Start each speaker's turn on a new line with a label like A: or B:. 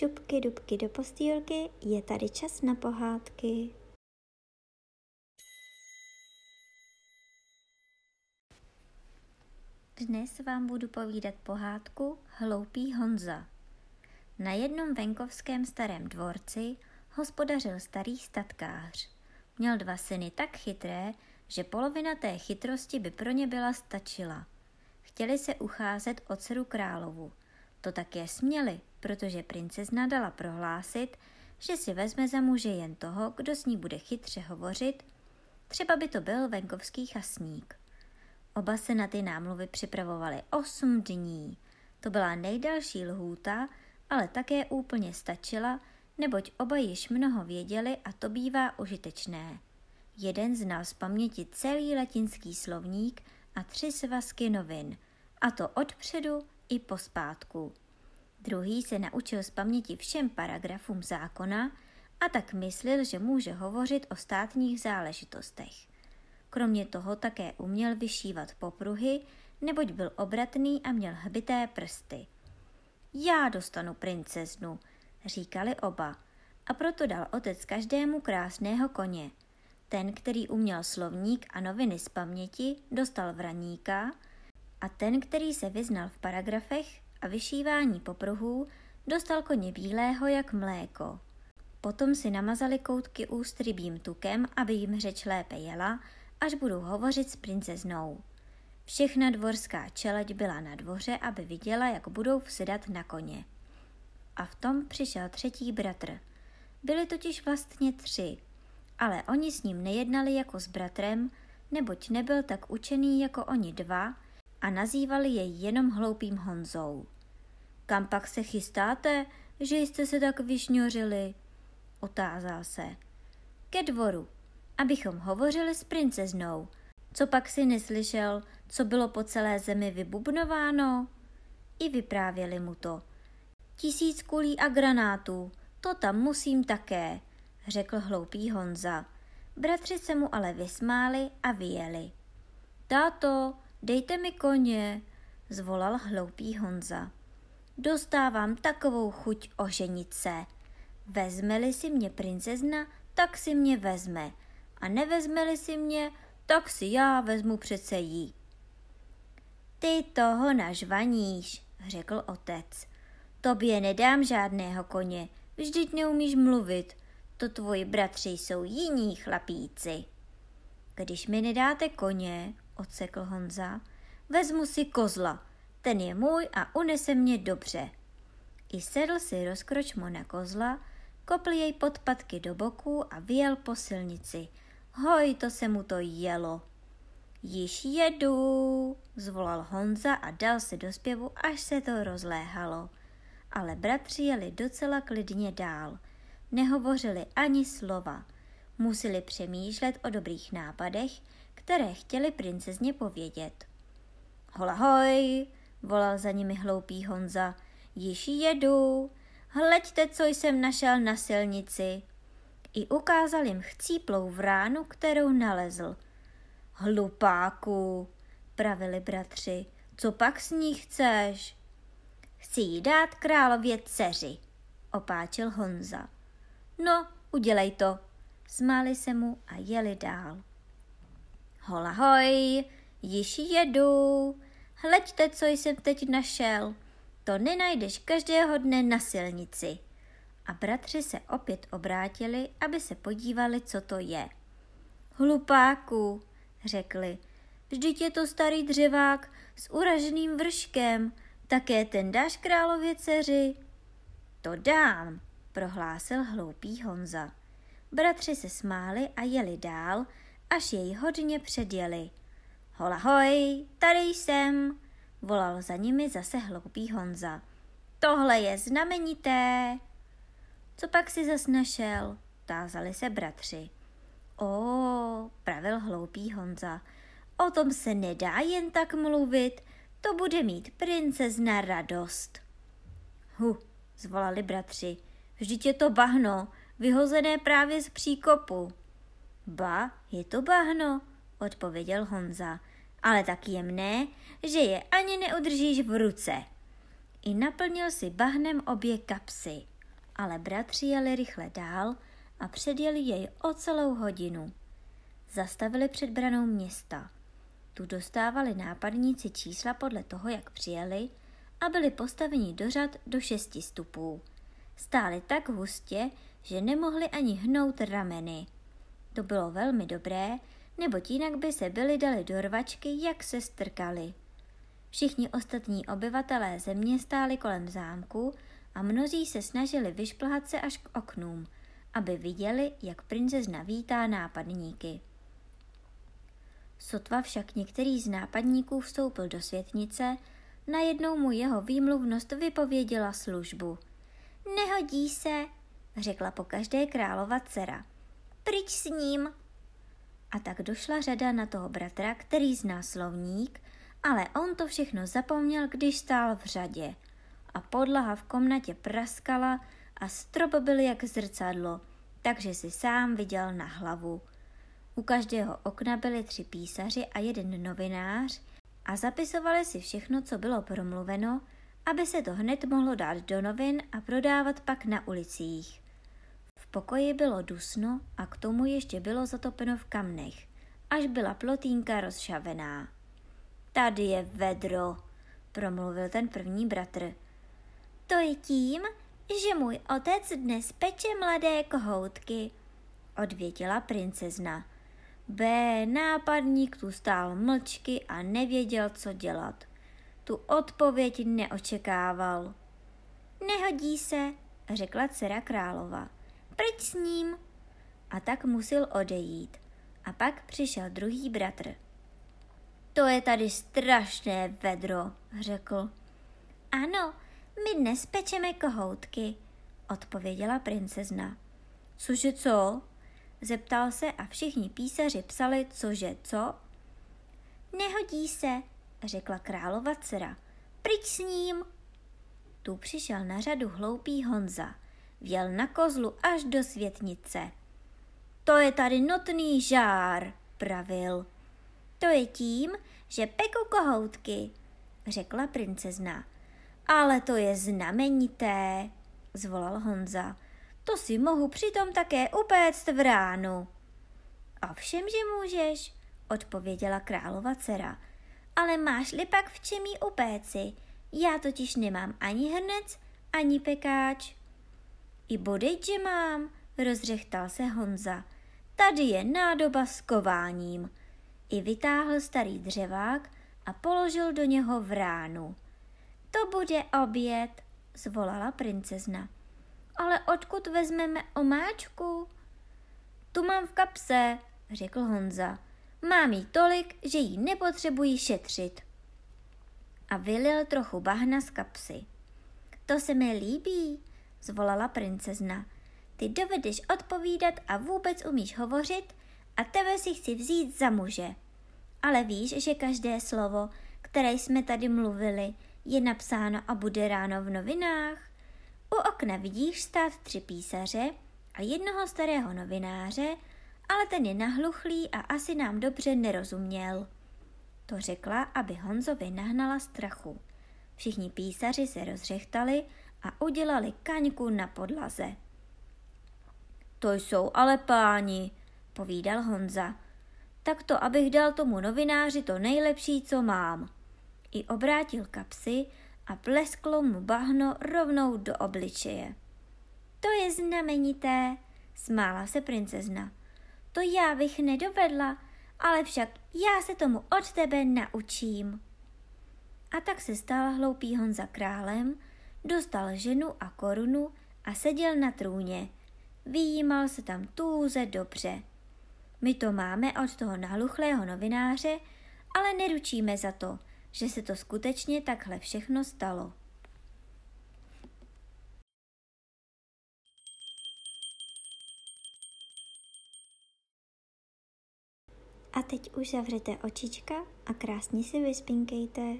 A: šupky dubky do postýlky, je tady čas na pohádky. Dnes vám budu povídat pohádku Hloupý Honza. Na jednom venkovském starém dvorci hospodařil starý statkář. Měl dva syny tak chytré, že polovina té chytrosti by pro ně byla stačila. Chtěli se ucházet o dceru královu. To také směli, protože princezna dala prohlásit, že si vezme za muže jen toho, kdo s ní bude chytře hovořit, třeba by to byl venkovský chasník. Oba se na ty námluvy připravovali osm dní. To byla nejdelší lhůta, ale také úplně stačila, neboť oba již mnoho věděli a to bývá užitečné. Jeden znal z paměti celý latinský slovník a tři svazky novin, a to odpředu i pospátku. Druhý se naučil z paměti všem paragrafům zákona a tak myslil, že může hovořit o státních záležitostech. Kromě toho také uměl vyšívat popruhy, neboť byl obratný a měl hbité prsty. Já dostanu princeznu, říkali oba, a proto dal otec každému krásného koně. Ten, který uměl slovník a noviny z paměti, dostal vraníka a ten, který se vyznal v paragrafech a vyšívání popruhů, dostal koně bílého jak mléko. Potom si namazali koutky úst rybím tukem, aby jim řeč lépe jela, až budou hovořit s princeznou. Všechna dvorská čeleď byla na dvoře, aby viděla, jak budou vsedat na koně. A v tom přišel třetí bratr. Byli totiž vlastně tři, ale oni s ním nejednali jako s bratrem, neboť nebyl tak učený jako oni dva a nazývali jej jenom hloupým Honzou. Kam pak se chystáte, že jste se tak vyšňořili? Otázal se. Ke dvoru, abychom hovořili s princeznou. Co pak si neslyšel, co bylo po celé zemi vybubnováno? I vyprávěli mu to. Tisíc kulí a granátů, to tam musím také, řekl hloupý Honza. Bratři se mu ale vysmáli a vyjeli. Táto, dejte mi koně, zvolal hloupý Honza. Dostávám takovou chuť oženit se. Vezme-li si mě princezna, tak si mě vezme. A nevezme-li si mě, tak si já vezmu přece jí. Ty toho nažvaníš, řekl otec. Tobě nedám žádného koně, vždyť neumíš mluvit. To tvoji bratři jsou jiní chlapíci. Když mi nedáte koně, odsekl Honza, vezmu si kozla. Ten je můj a unese mě dobře. I sedl si rozkročmo na kozla, kopl jej podpatky do boku a vyjel po silnici. Hoj, to se mu to jelo. Již jedu, zvolal Honza a dal se do zpěvu, až se to rozléhalo. Ale bratři jeli docela klidně dál. Nehovořili ani slova. Museli přemýšlet o dobrých nápadech, které chtěli princezně povědět. Hola hoj, volal za nimi hloupý Honza. Již jedu, hleďte, co jsem našel na silnici. I ukázal jim chcíplou vránu, kterou nalezl. Hlupáku, pravili bratři, co pak s ní chceš? Chci jí dát králově dceři, opáčil Honza. No, udělej to, smáli se mu a jeli dál. Hola hoj, již jedu, hleďte, co jsem teď našel. To nenajdeš každého dne na silnici. A bratři se opět obrátili, aby se podívali, co to je. Hlupáku, řekli, vždyť je to starý dřevák s uraženým vrškem, také ten dáš králově dceři? To dám, prohlásil hloupý Honza. Bratři se smáli a jeli dál, až jej hodně předjeli. Hola hoj, tady jsem, volal za nimi zase hloupý Honza. Tohle je znamenité. Co pak si zas našel? Tázali se bratři. O, pravil hloupý Honza, o tom se nedá jen tak mluvit, to bude mít princezna radost. Hu, zvolali bratři, vždyť je to bahno, vyhozené právě z příkopu. Ba, je to bahno, odpověděl Honza, ale tak jemné, že je ani neudržíš v ruce. I naplnil si bahnem obě kapsy. ale bratři jeli rychle dál a předjeli jej o celou hodinu. Zastavili před branou města. Tu dostávali nápadníci čísla podle toho, jak přijeli a byli postaveni do řad do šesti stupů. Stáli tak hustě, že nemohli ani hnout rameny. To bylo velmi dobré, neboť jinak by se byli dali do rvačky, jak se strkali. Všichni ostatní obyvatelé země stáli kolem zámku a mnozí se snažili vyšplhat se až k oknům, aby viděli, jak princezna vítá nápadníky. Sotva však některý z nápadníků vstoupil do světnice, najednou mu jeho výmluvnost vypověděla službu. Nehodí se, řekla po každé králova dcera. Pryč s ním! A tak došla řada na toho bratra, který zná slovník, ale on to všechno zapomněl, když stál v řadě. A podlaha v komnatě praskala a strop byl jak zrcadlo, takže si sám viděl na hlavu. U každého okna byli tři písaři a jeden novinář a zapisovali si všechno, co bylo promluveno, aby se to hned mohlo dát do novin a prodávat pak na ulicích. V pokoji bylo dusno a k tomu ještě bylo zatopeno v kamnech, až byla plotínka rozšavená. Tady je vedro, promluvil ten první bratr. To je tím, že můj otec dnes peče mladé kohoutky, odvětila princezna. B. Nápadník tu stál mlčky a nevěděl, co dělat. Tu odpověď neočekával. Nehodí se, řekla dcera králova. Pryč s ním. A tak musel odejít. A pak přišel druhý bratr. To je tady strašné vedro, řekl. Ano, my dnes pečeme kohoutky, odpověděla princezna. Cože co? Zeptal se a všichni písaři psali, cože co? Nehodí se, řekla králova dcera. Pryč s ním. Tu přišel na řadu hloupý Honza. Vjel na kozlu až do světnice. To je tady notný žár, pravil. To je tím, že peku kohoutky, řekla princezna. Ale to je znamenité, zvolal Honza. To si mohu přitom také upéct v ránu. Ovšem, že můžeš, odpověděla králova dcera. Ale máš-li pak v čem jí upéci? Já totiž nemám ani hrnec, ani pekáč. I bodej, že mám, rozřechtal se Honza. Tady je nádoba s kováním. I vytáhl starý dřevák a položil do něho v ránu. To bude oběd, zvolala princezna. Ale odkud vezmeme omáčku? Tu mám v kapse, řekl Honza. Mám jí tolik, že ji nepotřebuji šetřit. A vylil trochu bahna z kapsy. To se mi líbí, zvolala princezna. Ty dovedeš odpovídat a vůbec umíš hovořit a tebe si chci vzít za muže. Ale víš, že každé slovo, které jsme tady mluvili, je napsáno a bude ráno v novinách? U okna vidíš stát tři písaře a jednoho starého novináře, ale ten je nahluchlý a asi nám dobře nerozuměl. To řekla, aby Honzovi nahnala strachu. Všichni písaři se rozřechtali a udělali kaňku na podlaze. To jsou ale páni, povídal Honza. Tak to, abych dal tomu novináři to nejlepší, co mám. I obrátil kapsy a plesklo mu bahno rovnou do obličeje. To je znamenité, smála se princezna. To já bych nedovedla, ale však já se tomu od tebe naučím. A tak se stal hloupý Honza králem, dostal ženu a korunu a seděl na trůně. Výjímal se tam tůze dobře. My to máme od toho nahluchlého novináře, ale neručíme za to, že se to skutečně takhle všechno stalo. A teď už zavřete očička a krásně si vyspinkejte.